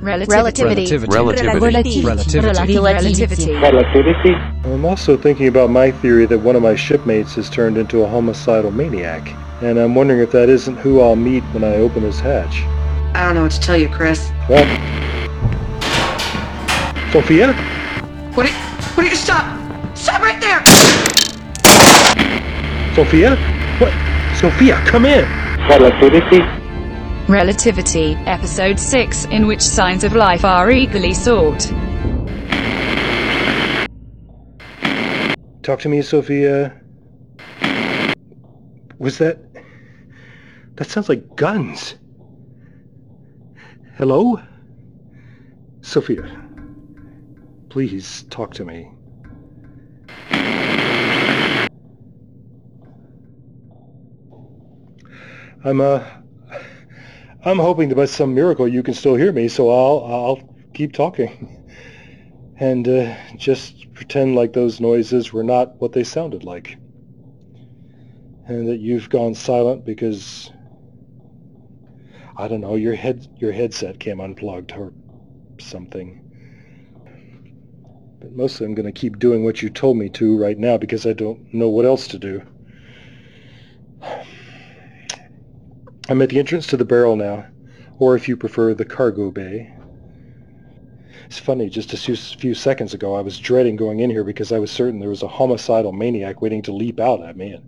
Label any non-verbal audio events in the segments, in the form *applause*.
Relativity. Relativity. Relativity. Relativity. Relativity. I'm also thinking about my theory that one of my shipmates has turned into a homicidal maniac. And I'm wondering if that isn't who I'll meet when I open this hatch. I don't know what to tell you, Chris. Well... Sophia? What do you, what are you stop? Stop right there! Sophia? What? Sophia, come in! Relativity. Relativity. Episode 6, in which signs of life are eagerly sought. Talk to me, Sophia. Was that... That sounds like guns. Hello? Sophia. Please, talk to me. I'm, uh... I'm hoping that by some miracle you can still hear me, so I'll, I'll keep talking. *laughs* And, uh, just pretend like those noises were not what they sounded like. And that you've gone silent because... I don't know, your head, your headset came unplugged or something. But mostly I'm going to keep doing what you told me to right now because I don't know what else to do. *sighs* I'm at the entrance to the barrel now, or if you prefer, the cargo bay. It's funny, just a few, seconds ago I was dreading going in here because I was certain there was a homicidal maniac waiting to leap out at me. And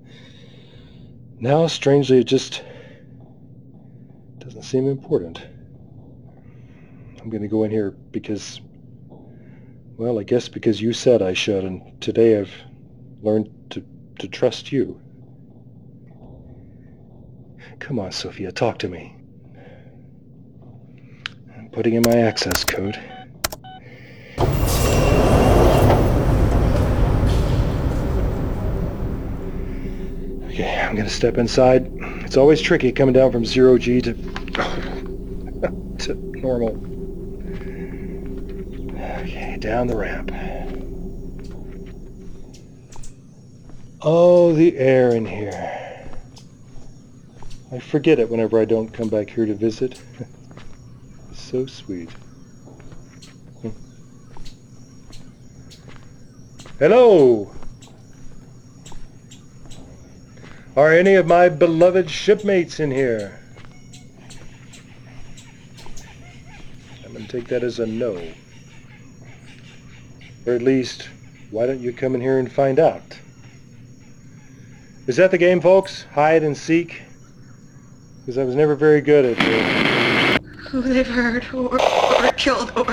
now, strangely, it just doesn't seem important. I'm going to go in here because, well, I guess because you said I should, and today I've learned to, to trust you. Come on, Sophia, talk to me. I'm putting in my access code. Okay, I'm gonna step inside. It's always tricky coming down from zero G to *laughs* to normal. Okay, down the ramp. Oh, the air in here. I forget it whenever I don't come back here to visit. *laughs* so sweet. Hello! Are any of my beloved shipmates in here? I'm going to take that as a no. Or at least, why don't you come in here and find out? Is that the game, folks? Hide and seek? Because I was never very good at it. Who they've hurt or, or killed or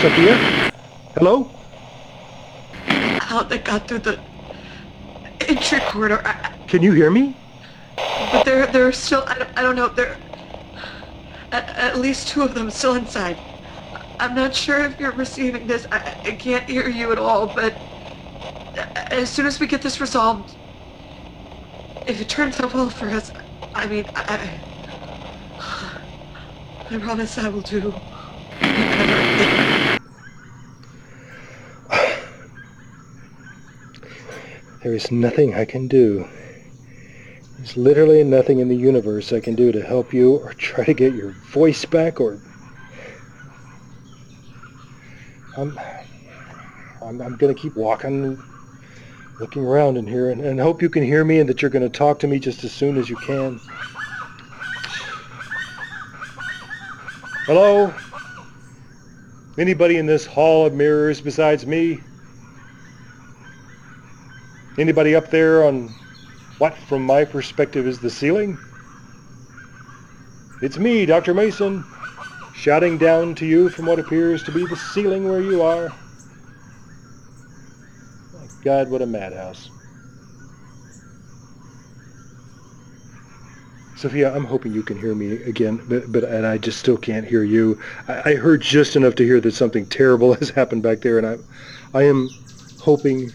Sophia? Hello? how they got through the entry corridor. I, Can you hear me? but there, there are still, I don't, I don't know, there, at, at least two of them still inside. I'm not sure if you're receiving this. I, I can't hear you at all, but as soon as we get this resolved, if it turns out well for us, I mean, I, I promise I will do. There is nothing I can do. There's literally nothing in the universe I can do to help you or try to get your voice back or... I'm... I'm, I'm going to keep walking, looking around in here, and, and hope you can hear me and that you're going to talk to me just as soon as you can. Hello? Anybody in this hall of mirrors besides me? Anybody up there on what, from my perspective, is the ceiling? It's me, Dr. Mason, shouting down to you from what appears to be the ceiling where you are. God, what a madhouse. Sophia, I'm hoping you can hear me again, but, but and I just still can't hear you. I, I heard just enough to hear that something terrible *laughs* has happened back there, and I, I am hoping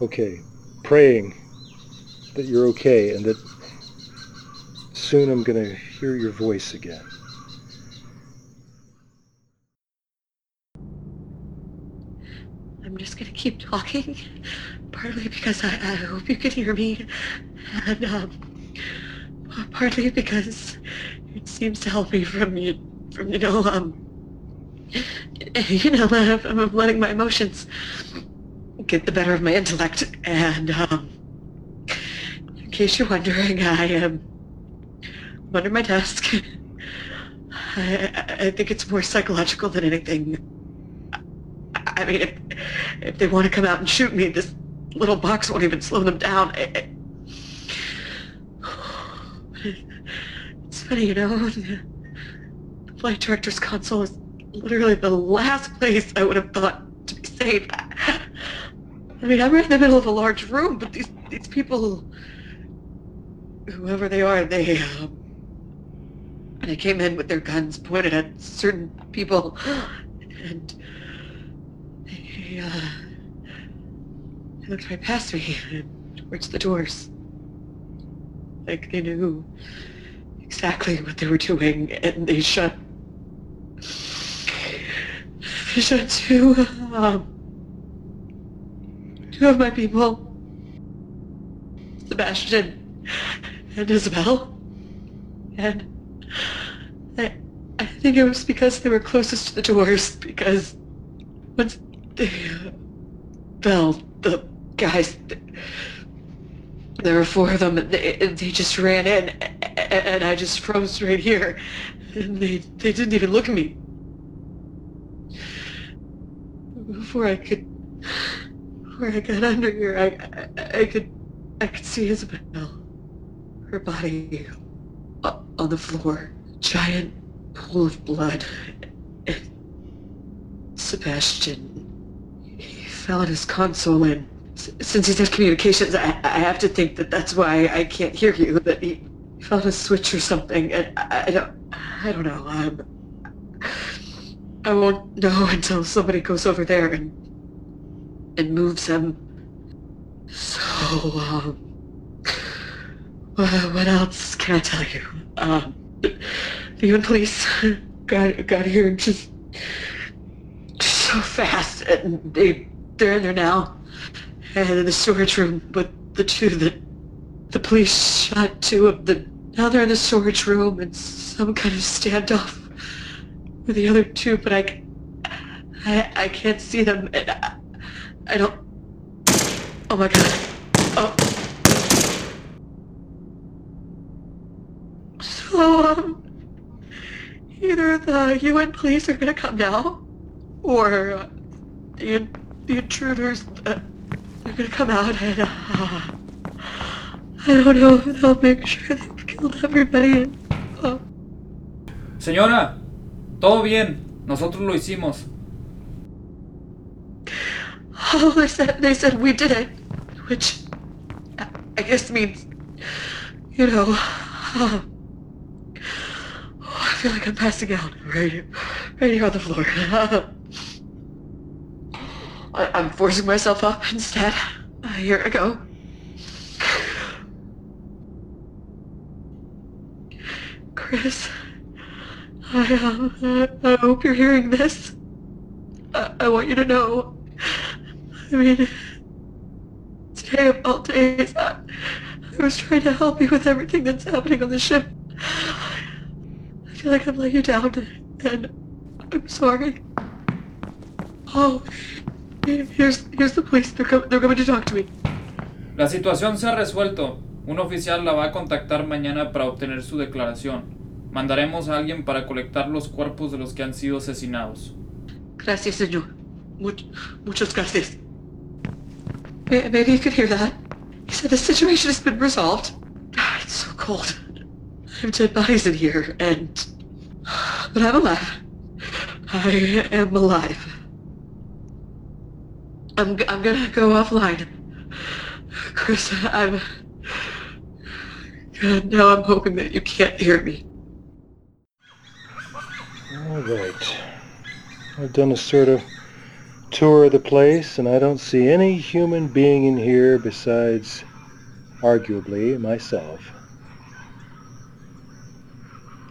okay, praying that you're okay and that soon I'm going to hear your voice again. I'm just gonna keep talking, *laughs* partly because I, I hope you can hear me, and um, partly because it seems to help me from you you know, um, *laughs* you know, I'm, letting my emotions get the better of my intellect, and um, in case you're wondering, I am under my desk. *laughs* I, I think it's more psychological than anything. I, mean, if, if they want to come out and shoot me, this little box won't even slow them down. I- I- it's funny, you know, *laughs* the flight director's console is literally the last place I would have thought to be safe. I mean, I'm right in the middle of a large room, but these these people, whoever they are, they um, they came in with their guns pointed at certain people, *gasps* and they, uh, looked right past me towards the doors, like they knew exactly what they were doing, and they shut. They shot two, um, two of my people, Sebastian and Isabel, and I, I think it was because they were closest to the doors, because once they fell, the guys, there were four of them, and they, they just ran in, and I just froze right here, and they, they didn't even look at me. Before I could, before I got under here, I, I, I could, I could see Isabel, her body on the floor, giant pool of blood. And Sebastian, fell his console, and since he's had communications, I, I have to think that that's why I can't hear you. That he felt a switch or something, and I, I don't, I don't know. Um, I won't know *laughs* until somebody goes over there and and moves him. So, um, what else can I tell you? Um, the UN police *laughs* got got here just so fast, and they they're in there now, and in the storage room. But the two that the police shot two of the now they're in the storage room and some kind of standoff with the other two. But I, I, I can't see them, and I, I don't. Oh my god! Oh. So, um, either the UN police are gonna come now, or uh, the intruders, uh, they're gonna come out and, uh, I don't know, if they'll make sure they've killed everybody and, uh, Señora, todo bien. Nosotros lo hicimos. oh, they said, they said we did it, which I, I guess means, you know, uh, oh, I feel like I'm passing out right here, right here on the floor. *laughs* I'm forcing myself up instead. Here I go. Chris, I, um, I hope you're hearing this. I, I want you to know. I mean, today of all days, I, I was trying to help you with everything that's happening on the ship. I feel like I've let you down, and I'm sorry. Oh, here's here's the police. They're, com- they're coming to talk to me. La situación se ha resuelto. Un oficial la va a contactar mañana para obtener su declaración. Mandaremos a alguien para colectar los cuerpos de los que han sido asesinados. Gracias, señor. Much, muchas gracias. May- Maybe you could hear that. He said the situation has been resolved. Ah, It's so cold. I have dead bodies in here, and... But I'm alive. I am alive. I'm, I'm gonna go offline. Chris, I'm... God, now I'm hoping that you can't hear me. All right. I've done a sort of tour of the place, and I don't see any human being in here besides, arguably, myself.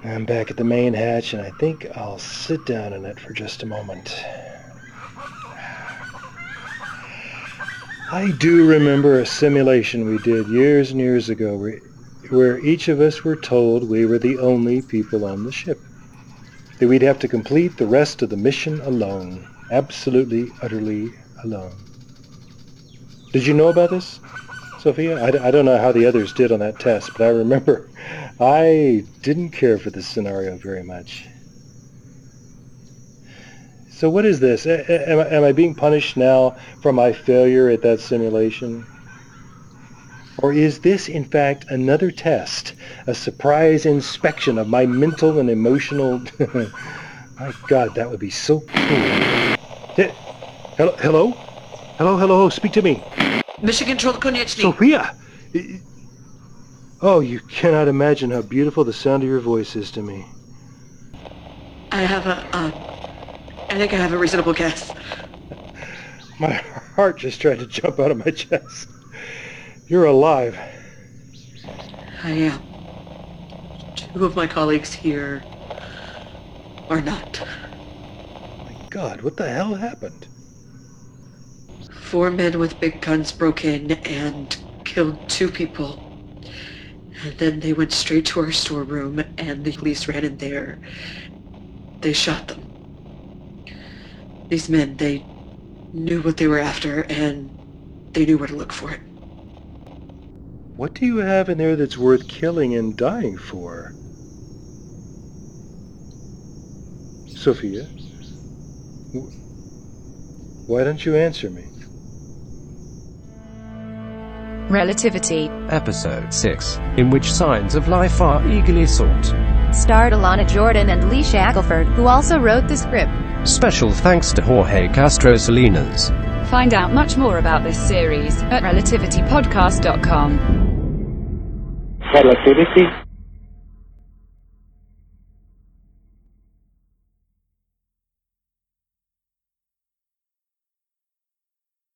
I'm back at the main hatch, and I think I'll sit down in it for just a moment. I do remember a simulation we did years and years ago where, where each of us were told we were the only people on the ship. that we'd have to complete the rest of the mission alone. Absolutely, utterly alone. Did you know about this, Sophia? I, I don't know how the others did on that test, but I remember *laughs* I didn't care for this scenario very much. So what is this? A- a- Am I, am I being punished now for my failure at that simulation? Or is this, in fact, another test, a surprise inspection of my mental and emotional... *laughs* my God, that would be so cool. Hello? Hello? Hello, hello, speak to me. Mission Control Konieczny. Sophia! Oh, you cannot imagine how beautiful the sound of your voice is to me. I have a, um, I think I have a reasonable guess. *laughs* My heart just tried to jump out of my chest. You're alive. I am. Two of my colleagues here are not. My God, what the hell happened? Four men with big guns broke in and killed two people. And then they went straight to our storeroom and the police ran in there. They shot them. These men, they knew what they were after and they knew where to look for it. What do you have in there that's worth killing and dying for? Sophia? Why don't you answer me? Relativity. Episode 6, in which signs of life are eagerly sought. Starred Alana Jordan and Lee Shackelford, who also wrote the script. Special thanks to Jorge Castro Salinas. Find out much more about this series at relativitypodcast.com. Relativity.